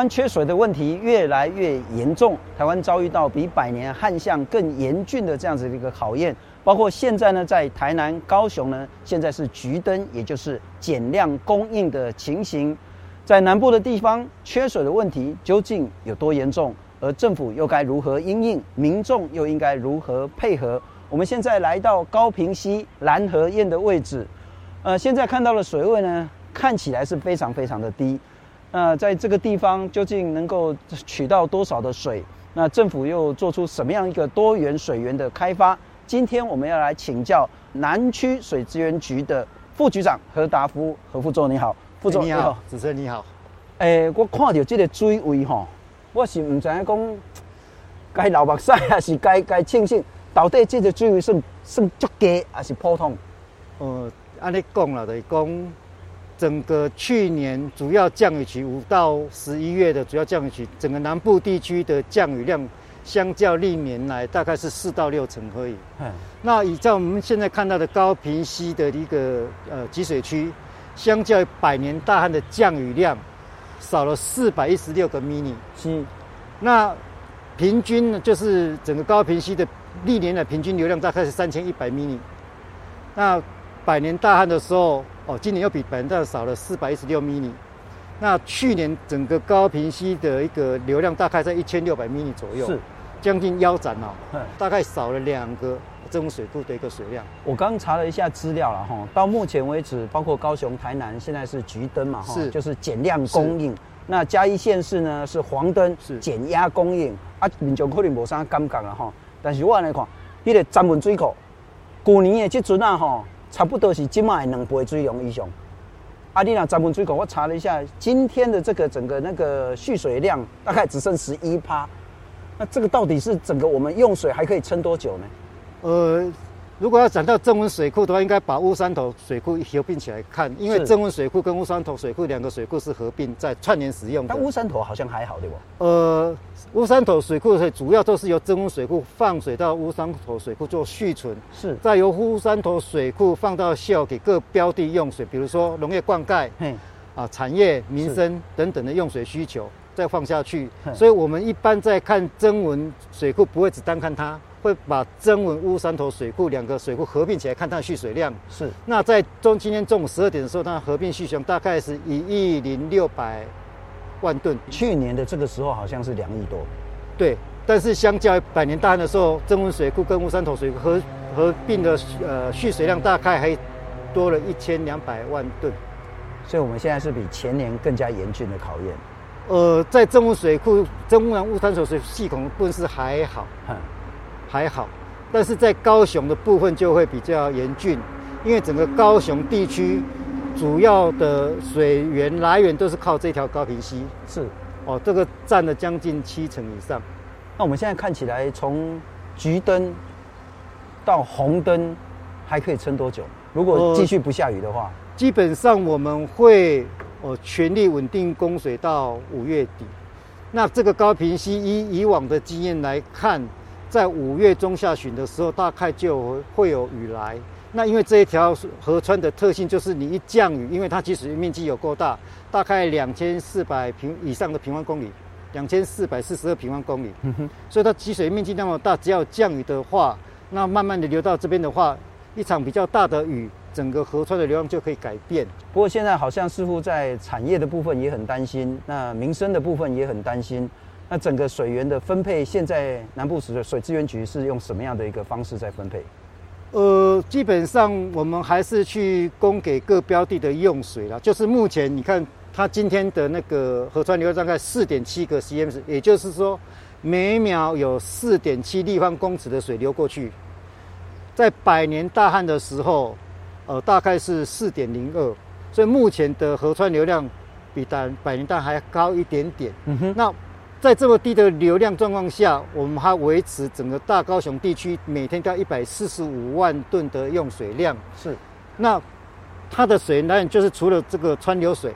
湾缺水的问题越来越严重，台湾遭遇到比百年旱象更严峻的这样子的一个考验。包括现在呢，在台南、高雄呢，现在是橘灯，也就是减量供应的情形。在南部的地方，缺水的问题究竟有多严重？而政府又该如何应应？民众又应该如何配合？我们现在来到高屏溪蓝河堰的位置，呃，现在看到的水位呢，看起来是非常非常的低。那在这个地方究竟能够取到多少的水？那政府又做出什么样一个多元水源的开发？今天我们要来请教南区水资源局的副局长何达夫何副总，你好，副总、欸、你好，主持人你好。诶、欸，我看到这个水位吼，我是唔知影讲该流目屎还是该该庆幸，到底这个水位算算足低还是普通？呃，按你讲了，就是讲。整个去年主要降雨期五到十一月的主要降雨期，整个南部地区的降雨量，相较历年来大概是四到六成而已。嗯，那以在我们现在看到的高屏溪的一个呃集水区，相较于百年大旱的降雨量，少了四百一十六个 mini。是，那平均呢，就是整个高屏溪的历年的平均流量大概是三千一百 mini。那百年大旱的时候。哦，今年又比本年少了四百一十六 mini，那去年整个高平溪的一个流量大概在一千六百 mini 左右，是将近腰斩哦，大概少了两个曾文水库的一个水量。我刚查了一下资料了哈，到目前为止，包括高雄、台南现在是橘灯嘛哈，是就是减量供应。那嘉义县市呢是黄灯，是减压供应。啊，民众可能无啥感觉了哈，但是我来看，那个曾文水库，去年的这阵啊哈。差不多是今麦两倍水量以上。阿迪娜咱们水库，我查了一下，今天的这个整个那个蓄水量大概只剩十一趴。那这个到底是整个我们用水还可以撑多久呢？呃。如果要讲到正文水库的话，应该把乌山头水库合并起来看，因为正文水库跟乌山头水库两个水库是合并在串联使用的。但乌山头好像还好，对不？呃，乌山头水库的水主要都是由正文水库放水到乌山头水库做蓄存，是再由乌山头水库放到校给各标的用水，比如说农业灌溉，啊，产业、民生等等的用水需求，再放下去。所以我们一般在看曾文水库，不会只单看它。会把增文乌山头水库两个水库合并起来，看它的蓄水量是。那在中今天中午十二点的时候，它合并蓄水量大概是一亿零六百万吨。去年的这个时候好像是两亿多。对，但是相较于百年大旱的时候，增文水库跟乌山头水库合合并的呃蓄水量大概还多了一千两百万吨。所以我们现在是比前年更加严峻的考验。呃，在曾文水库、曾文乌山头水系统部分是还好。还好，但是在高雄的部分就会比较严峻，因为整个高雄地区主要的水源来源都是靠这条高平溪。是，哦，这个占了将近七成以上。那我们现在看起来，从橘灯到红灯还可以撑多久？如果继续不下雨的话，呃，基本上我们会哦全力稳定供水到五月底。那这个高屏溪以以往的经验来看。在五月中下旬的时候，大概就会有雨来。那因为这一条河川的特性就是，你一降雨，因为它积水面积有够大，大概两千四百平以上的平方公里，两千四百四十二平方公里。嗯。所以它积水面积那么大，只要降雨的话，那慢慢的流到这边的话，一场比较大的雨，整个河川的流量就可以改变。不过现在好像似乎在产业的部分也很担心，那民生的部分也很担心。那整个水源的分配，现在南部水水资源局是用什么样的一个方式在分配？呃，基本上我们还是去供给各标的的用水啦。就是目前你看，它今天的那个河川流量大概四点七个 cm，也就是说每秒有四点七立方公尺的水流过去。在百年大旱的时候，呃，大概是四点零二，所以目前的河川流量比百百年大还高一点点。嗯哼，那。在这么低的流量状况下，我们还维持整个大高雄地区每天要一百四十五万吨的用水量。是，那它的水来源就是除了这个川流水，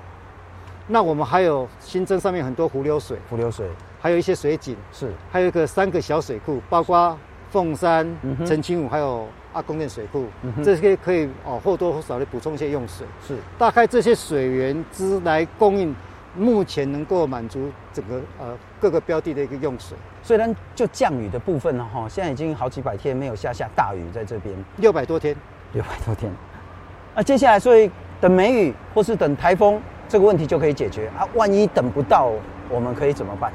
那我们还有新增上面很多湖流水，湖流水，还有一些水井，是，还有一个三个小水库，包括凤山、澄清湖，还有阿公店水库，嗯、这些可以哦或多或少的补充一些用水。是，大概这些水源之来供应。目前能够满足整个呃各个标的的一个用水。虽然就降雨的部分呢，哈，现在已经好几百天没有下下大雨在这边，六百多天，六百多天。那接下来所以等梅雨或是等台风，这个问题就可以解决啊。万一等不到，我们可以怎么办？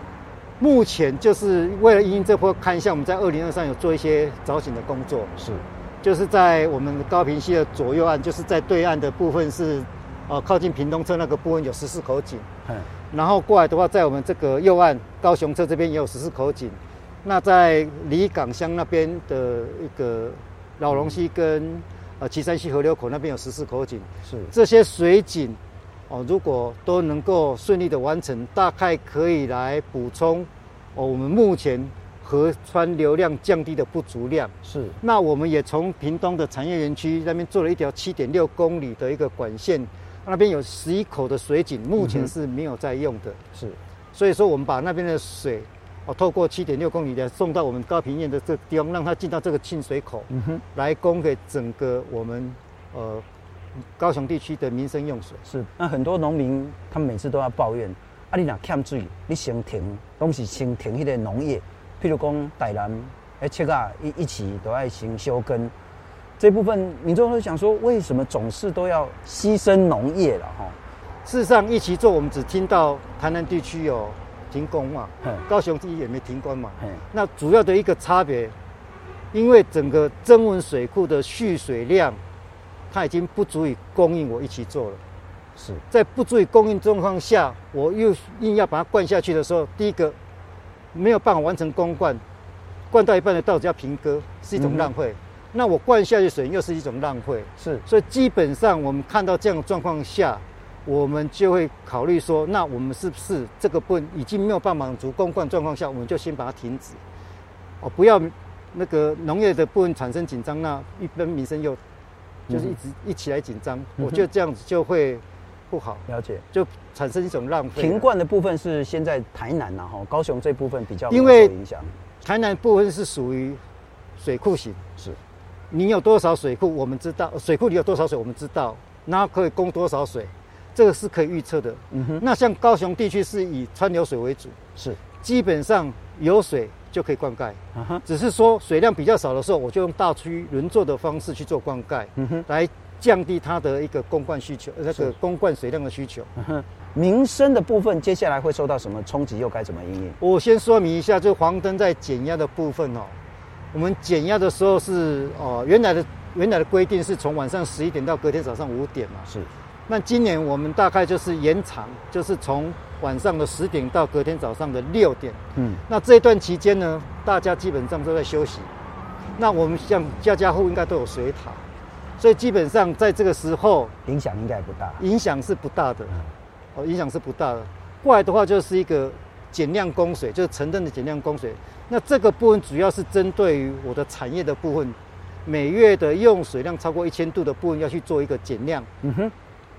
目前就是为了因应这波看一下，我们在二零二三有做一些早醒的工作，是，就是在我们高平溪的左右岸，就是在对岸的部分是，呃，靠近屏东侧那个部分有十四口井，嗯，然后过来的话，在我们这个右岸高雄侧这边也有十四口井，那在离港乡那边的一个老龙溪跟呃旗山溪河流口那边有十四口井，是这些水井。哦，如果都能够顺利的完成，大概可以来补充哦，我们目前河川流量降低的不足量。是。那我们也从屏东的产业园区那边做了一条七点六公里的一个管线，那边有十一口的水井，目前是没有在用的。是。所以说，我们把那边的水哦，透过七点六公里的送到我们高平堰的这个地方，让它进到这个沁水口，嗯哼，来供给整个我们呃。高雄地区的民生用水是，那很多农民他们每次都要抱怨，啊，你若欠水，你先停，拢是先停迄个农业，譬如讲台南，哎，切啊一一起都爱先休耕，这部分民众会想说，为什么总是都要牺牲农业了哈？事实上，一起做我们只听到台南地区有停工嘛，高雄地区也没停工嘛，那主要的一个差别，因为整个增文水库的蓄水量。它已经不足以供应我一起做了，是在不足以供应状况下，我又硬要把它灌下去的时候，第一个没有办法完成公灌，灌到一半的稻子要平割，是一种浪费。嗯、那我灌下去水又是一种浪费，是。所以基本上我们看到这样的状况下，我们就会考虑说，那我们是不是这个部分已经没有办法满足公灌状况下，我们就先把它停止，哦，不要那个农业的部分产生紧张，那一般民生又。就是一直一起来紧张，嗯、我觉得这样子就会不好。了解，就产生一种浪费。停灌的部分是现在台南呐，哈，高雄这部分比较因为影响。台南部分是属于水库型，是。你有多少水库，我们知道；水库里有多少水，我们知道。然后可以供多少水，这个是可以预测的。嗯哼。那像高雄地区是以川流水为主，是。基本上有水。就可以灌溉，只是说水量比较少的时候，我就用大区轮作的方式去做灌溉，来降低它的一个供灌需求，那个供灌水量的需求。民生的部分接下来会受到什么冲击，又该怎么应应？我先说明一下，就黄灯在减压的部分哦，我们减压的时候是哦，原来的原来的规定是从晚上十一点到隔天早上五点嘛，是。那今年我们大概就是延长，就是从晚上的十点到隔天早上的六点。嗯，那这一段期间呢，大家基本上都在休息。那我们像家家户应该都有水塔，所以基本上在这个时候影响应该不大。影响是不大的，哦，影响是不大的。过来的话就是一个减量供水，就是城镇的减量供水。那这个部分主要是针对于我的产业的部分，每月的用水量超过一千度的部分要去做一个减量。嗯哼。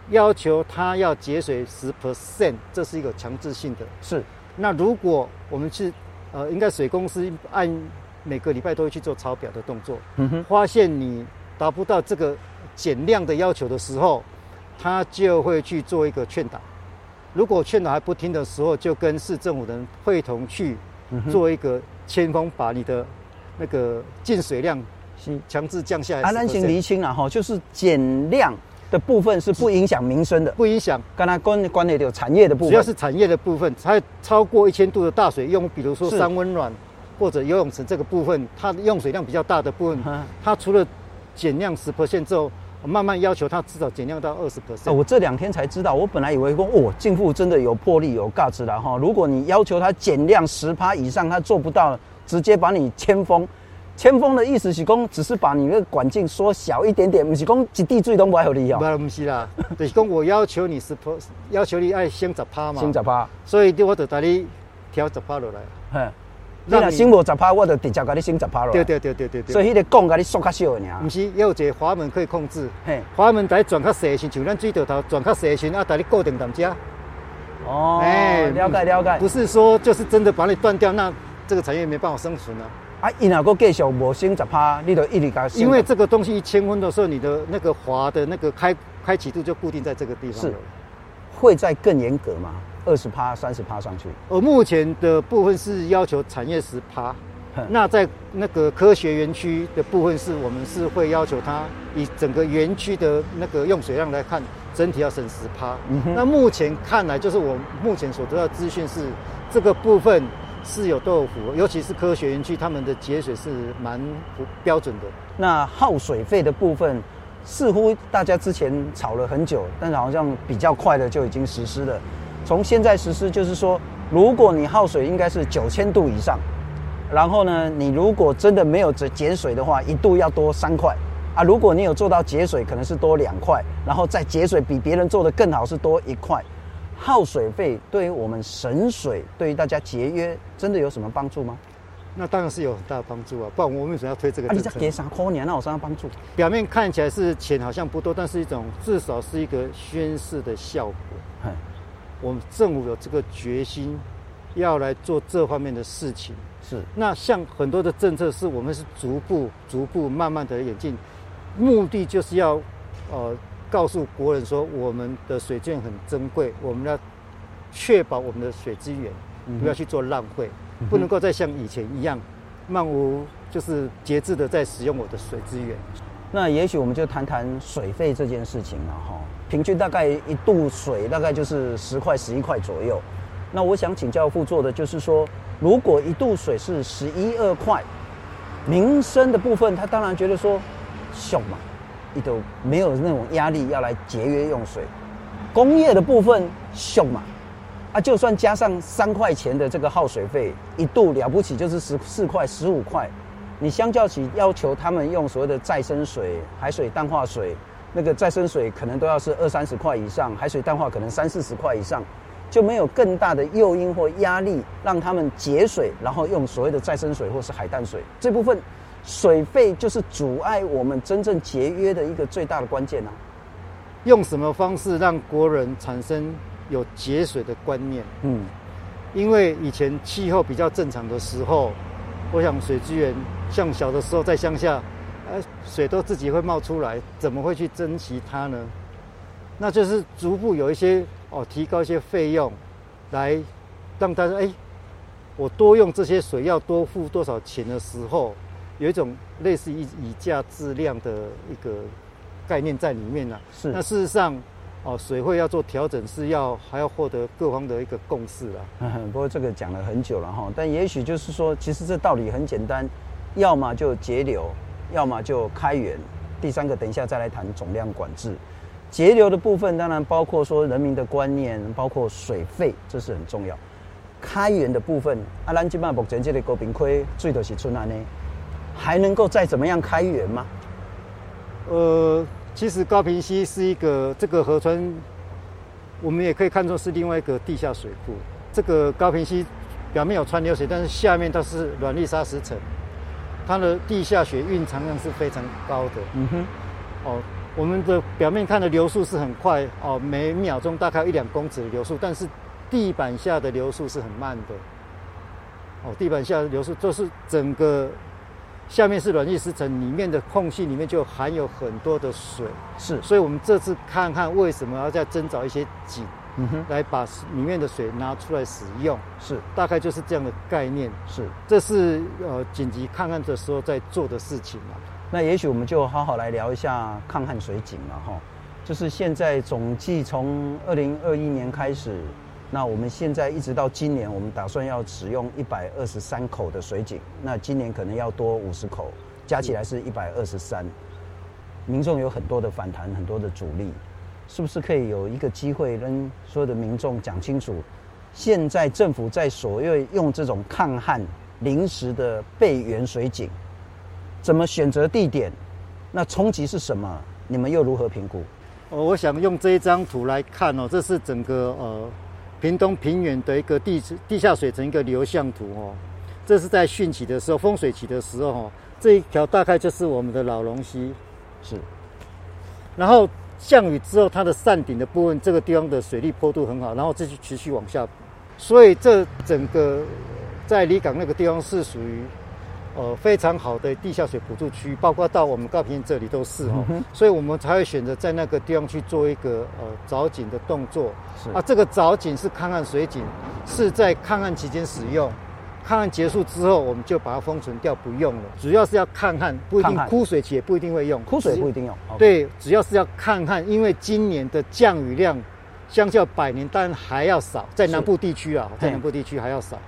要求它要节水十 percent，这是一个强制性的。是，那如果我们是，呃，应该水公司按每个礼拜都会去做抄表的动作。嗯哼。发现你达不到这个减量的要求的时候，他就会去做一个劝导。如果劝导还不听的时候，就跟市政府人会同去做一个签封，把你的那个进水量强制降下来。安安行厘清了哈，就是减量。的部分是不影响民生的，不影响。刚才关关内的有产业的部分，主要是产业的部分。它超过一千度的大水用，比如说三温暖或者游泳池这个部分，它的用水量比较大的部分，它除了减量十 percent 之后，慢慢要求它至少减量到二十 percent。我这两天才知道，我本来以为说哦，进富真的有魄力有 guts 了哈。如果你要求它减量十趴以上，它做不到，直接把你签封。签封的意思是讲，只是把你那个管径缩小一点点，不是讲 一滴水都不爱给你哦。不，不是啦，就是讲我要求你是要求你爱先十趴嘛。先十趴，所以我就带你调十趴落来。哼，你若升无十趴，我就直接给你升十趴落。对对对对对对。所以迄个管给你缩较小而已。不是，也有一个阀门可以控制。嘿，阀门在转较细时，像咱水道头转较细时，啊，带你固定当家。哦，哎，了解了解。不是说就是真的把你断掉，那这个产业没办法生存啊。啊，伊若个继续无升十趴，你就一直加。因为这个东西一千分的时候，你的那个阀的那个开开启度就固定在这个地方。是，会再更严格吗？二十趴、三十趴上去。而目前的部分是要求产业十趴，那在那个科学园区的部分是我们是会要求它以整个园区的那个用水量来看，整体要省十趴。嗯。那目前看来，就是我目前所得到资讯是这个部分。是有都有符合，尤其是科学园区，他们的节水是蛮标准的。那耗水费的部分，似乎大家之前吵了很久，但是好像比较快的就已经实施了。从现在实施，就是说，如果你耗水应该是九千度以上，然后呢，你如果真的没有节节水的话，一度要多三块啊。如果你有做到节水，可能是多两块，然后再节水比别人做的更好，是多一块。耗水费对于我们省水，对于大家节约，真的有什么帮助吗？那当然是有很大的帮助啊！不然我们为什么要推这个政策？啊，你给啥扣年？那有什么帮助？表面看起来是钱好像不多，但是一种至少是一个宣示的效果。嘿我们政府有这个决心，要来做这方面的事情。是。那像很多的政策，是我们是逐步、逐步、慢慢的演进，目的就是要，呃。告诉国人说，我们的水资源很珍贵，我们要确保我们的水资源不要去做浪费，嗯、不能够再像以前一样漫无就是节制的在使用我的水资源。那也许我们就谈谈水费这件事情了哈。平均大概一度水大概就是十块、十一块左右。那我想请教副座的就是说，如果一度水是十一二块，民生的部分他当然觉得说，凶嘛。你都没有那种压力要来节约用水，工业的部分凶嘛，啊，就算加上三块钱的这个耗水费，一度了不起就是十四块、十五块，你相较起要求他们用所谓的再生水、海水淡化水，那个再生水可能都要是二三十块以上，海水淡化可能三四十块以上，就没有更大的诱因或压力让他们节水，然后用所谓的再生水或是海淡水这部分。水费就是阻碍我们真正节约的一个最大的关键啊！用什么方式让国人产生有节水的观念？嗯，因为以前气候比较正常的时候，我想水资源像小的时候在乡下，呃，水都自己会冒出来，怎么会去珍惜它呢？那就是逐步有一些哦，提高一些费用，来让大家哎，我多用这些水要多付多少钱的时候。有一种类似于以价质量的一个概念在里面呢、啊。是。那事实上，哦，水费要做调整，是要还要获得各方的一个共识啊。不过这个讲了很久了哈，但也许就是说，其实这道理很简单，要么就节流，要么就开源。第三个，等一下再来谈总量管制。节流的部分当然包括说人民的观念，包括水费，这是很重要。开源的部分，啊，咱今嘛目前这个高屏溪最多是出哪呢？还能够再怎么样开源吗？呃，其实高平溪是一个这个河川，我们也可以看作是另外一个地下水库。这个高平溪表面有川流水，但是下面它是软礫砂石层，它的地下水蕴藏量是非常高的。嗯哼。哦，我们的表面看的流速是很快哦，每秒钟大概一两公尺的流速，但是地板下的流速是很慢的。哦，地板下的流速就是整个。下面是软硬石层，里面的空隙里面就含有很多的水，是，所以我们这次看看为什么要再增找一些井，嗯哼，来把里面的水拿出来使用，是，大概就是这样的概念，是，这是呃紧急抗旱的时候在做的事情嘛。那也许我们就好好来聊一下抗旱水井了哈，就是现在总计从二零二一年开始。那我们现在一直到今年，我们打算要使用一百二十三口的水井。那今年可能要多五十口，加起来是一百二十三。民众有很多的反弹，很多的阻力，是不是可以有一个机会跟所有的民众讲清楚？现在政府在所谓用这种抗旱临时的备援水井，怎么选择地点？那冲击是什么？你们又如何评估？哦，我想用这一张图来看哦，这是整个呃。屏东平原的一个地地下水层一个流向图哦，这是在汛期的时候，风水期的时候哦，这一条大概就是我们的老龙溪，是。然后降雨之后，它的扇顶的部分，这个地方的水利坡度很好，然后这就持续往下，所以这整个在离港那个地方是属于呃非常好的地下水补助区，包括到我们高平这里都是哦，嗯所以我们才会选择在那个地方去做一个呃凿井的动作。是啊，这个凿井是抗旱水井，是在抗旱期间使用。抗旱结束之后，我们就把它封存掉，不用了。主要是要抗旱，不一定枯水期也不一定会用，枯水不一定用。对，主要是要抗旱，因为今年的降雨量相较百年当然还要少，在南部地区啊，在南部地区还要少。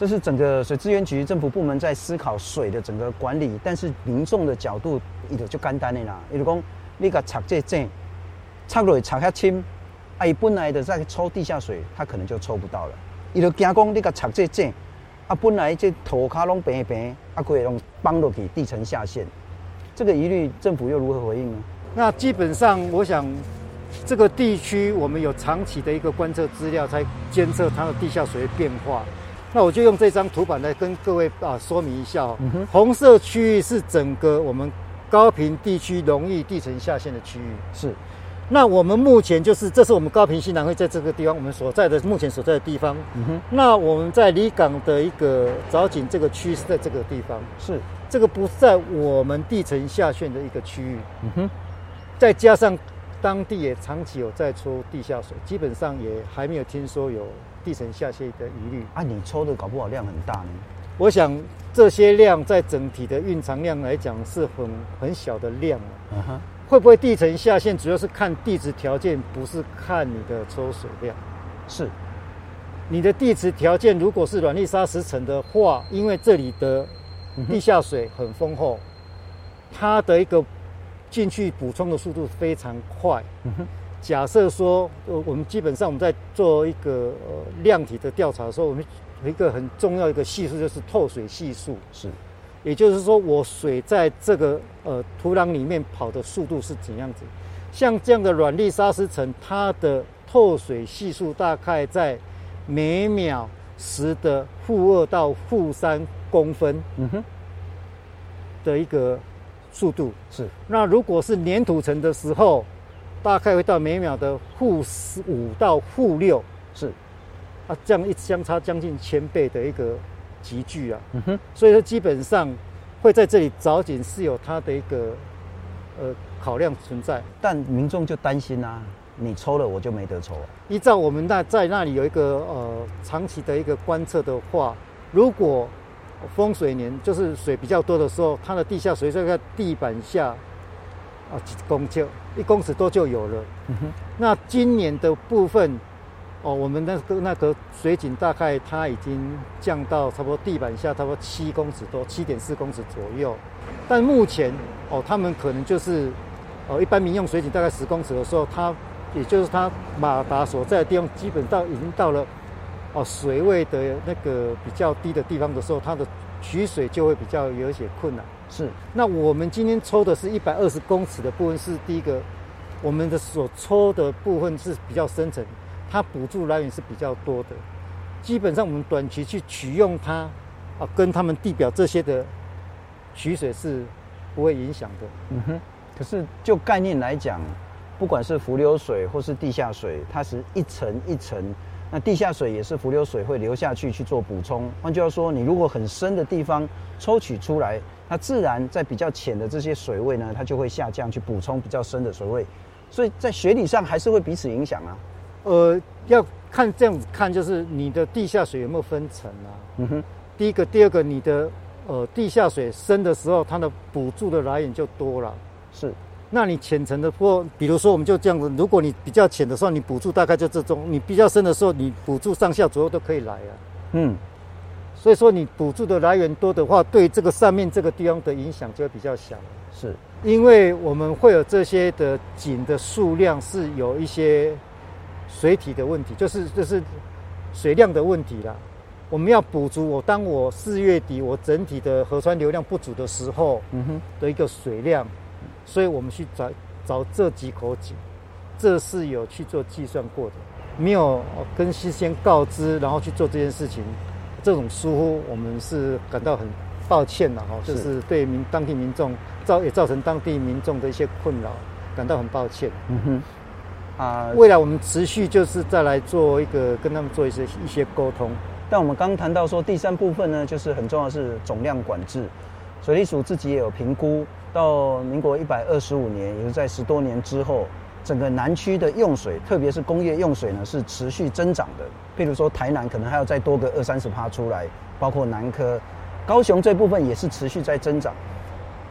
这是整个水资源局政府部门在思考水的整个管理，但是民众的角度，伊就就简单的啦，伊就讲你个插这井，插落插遐深，啊，伊本来的在抽地下水，他可能就抽不到了。伊就惊讲你个插这井，啊，本来这土卡拢平平，啊，可以拢帮落去地层下陷，这个疑虑政府又如何回应呢？那基本上，我想这个地区我们有长期的一个观测资料，才监测它的地下水的变化。那我就用这张图板来跟各位啊说明一下哦。嗯红色区域是整个我们高屏地区容易地层下陷的区域。是，那我们目前就是，这是我们高屏新南会在这个地方，我们所在的目前所在的地方。嗯哼，那我们在离港的一个藻井这个区是在这个地方，是，这个不是在我们地层下陷的一个区域。嗯哼，再加上当地也长期有在出地下水，基本上也还没有听说有地层下陷的疑虑。啊，你抽的搞不好量很大呢。我想这些量在整体的蕴藏量来讲是很很小的量啊。嗯哼，会不会地层下陷，主要是看地质条件，不是看你的抽水量。是，你的地质条件如果是软粒砂石层的话，因为这里的地下水很丰厚，它的一个进去补充的速度非常快。嗯哼，假设说，呃，我们基本上我们在做一个呃量体的调查的时候，我们有一个很重要一个系数就是透水系数，是，也就是说我水在这个呃土壤里面跑的速度是怎样子。像这样的软粒砂石层，它的透水系数大概在每秒十的负二到负三公分嗯哼，的一个速度。是，那如果是粘土层的时候，大概会到每秒的负十五到负六，是，啊，这样一相差将近千倍的一个集聚啊。嗯哼，所以说基本上会在这里凿井是有它的一个呃考量存在。但民众就担心啊，你抽了我就没得抽了。依照我们那在那里有一个呃长期的一个观测的话，如果风水年就是水比较多的时候，它的地下水就在地板下啊几公就一公尺多就有了。那今年的部分哦，我们那个那个水井大概它已经降到差不多地板下差不多七公尺多，七点四公尺左右。但目前哦，他们可能就是哦，一般民用水井大概十公尺的时候，它也就是它马达所在的地方，基本到已经到了哦水位的那个比较低的地方的时候，它的取水就会比较有一些困难。是，那我们今天抽的是一百二十公尺的部分，是第一个，我们的所抽的部分是比较深层，它补助来源是比较多的。基本上我们短期去取用它，啊，跟他们地表这些的取水是不会影响的。嗯哼。可是就概念来讲，不管是浮流水或是地下水，它是一层一层。那地下水也是浮流水会流下去去做补充。换句话说，你如果很深的地方抽取出来，它自然在比较浅的这些水位呢，它就会下降去补充比较深的水位。所以在学理上还是会彼此影响啊。呃，要看这样子看，就是你的地下水有没有分层啊？嗯哼，第一个，第二个，你的呃地下水深的时候，它的补助的来源就多了。是。那你浅层的或，比如说我们就这样子，如果你比较浅的时候，你补助大概就这种；你比较深的时候，你补助上下左右都可以来啊。嗯，所以说你补助的来源多的话，对这个上面这个地方的影响就会比较小。是，因为我们会有这些的井的数量是有一些水体的问题，就是就是水量的问题啦。我们要补足我当我四月底我整体的河川流量不足的时候，嗯哼的一个水量。所以我们去找找这几口井，这是有去做计算过的，没有跟事先告知，然后去做这件事情，这种疏忽，我们是感到很抱歉的哈，就是对民当地民众造也造成当地民众的一些困扰，感到很抱歉。嗯哼，啊，未来我们持续就是再来做一个跟他们做一些一些沟通。但我们刚谈到说第三部分呢，就是很重要的是总量管制。水利署自己也有评估，到民国一百二十五年，也就是在十多年之后，整个南区的用水，特别是工业用水呢，是持续增长的。譬如说台南可能还要再多个二三十趴出来，包括南科、高雄这部分也是持续在增长。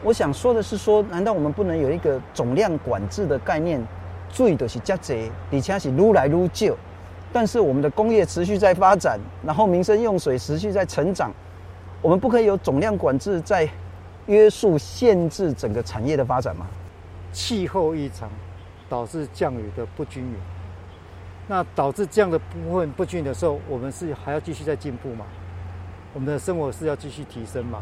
我想说的是说，难道我们不能有一个总量管制的概念？水的是加济，而且是撸来愈少。但是我们的工业持续在发展，然后民生用水持续在成长，我们不可以有总量管制在约束、限制整个产业的发展吗？气候异常导致降雨的不均匀，那导致这样的部分不均匀的时候，我们是还要继续在进步嘛？我们的生活是要继续提升嘛？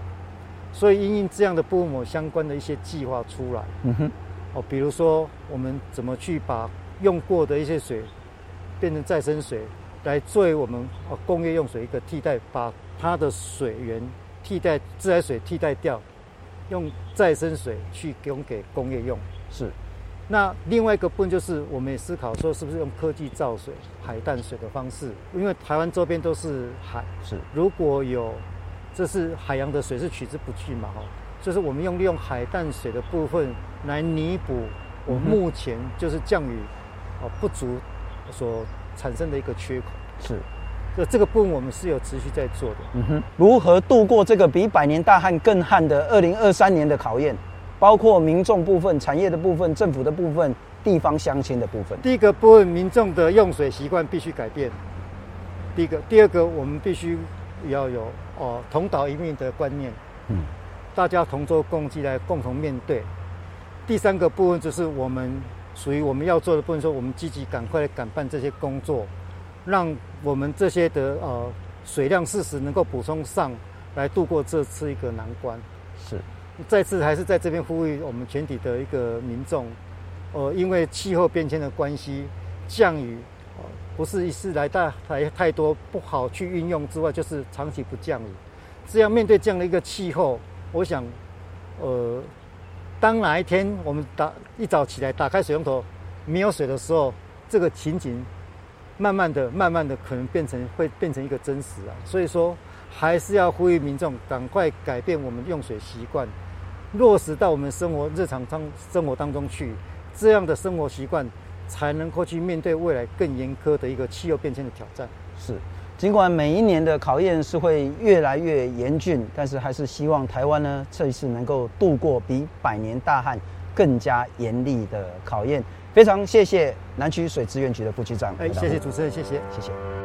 所以因应这样的部分相关的一些计划出来，嗯哼，哦，比如说我们怎么去把用过的一些水。变成再生水，来作为我们呃工业用水一个替代，把它的水源替代自来水替代掉，用再生水去供给工业用。是。那另外一个部分就是，我们也思考说，是不是用科技造水、海淡水的方式？因为台湾周边都是海。是。如果有，这是海洋的水是取之不尽嘛？哈，就是我们用利用海淡水的部分来弥补我目前就是降雨哦不足。所产生的一个缺口是，这这个部分我们是有持续在做的。嗯哼，如何度过这个比百年大旱更旱的二零二三年的考验？包括民众部分、产业的部分、政府的部分、地方乡亲的部分。第一个部分，民众的用水习惯必须改变。第一个，第二个，我们必须要有哦同岛一命的观念。嗯，大家同舟共济来共同面对。第三个部分就是我们。属于我们要做的部分，说我们积极赶快来赶办这些工作，让我们这些的呃水量事实能够补充上来度过这次一个难关。是，再次还是在这边呼吁我们全体的一个民众，呃，因为气候变迁的关系，降雨呃不是一次来大来太多不好去运用之外，就是长期不降雨。这样面对这样的一个气候，我想，呃。当哪一天我们打一早起来打开水龙头没有水的时候，这个情景慢慢的、慢慢的可能变成会变成一个真实啊。所以说，还是要呼吁民众赶快改变我们用水习惯，落实到我们生活日常当生活当中去，这样的生活习惯才能够去面对未来更严苛的一个气候变迁的挑战。是。尽管每一年的考验是会越来越严峻，但是还是希望台湾呢这一次能够度过比百年大旱更加严厉的考验。非常谢谢南区水资源局的副局长。哎，谢谢主持人，谢谢，谢谢。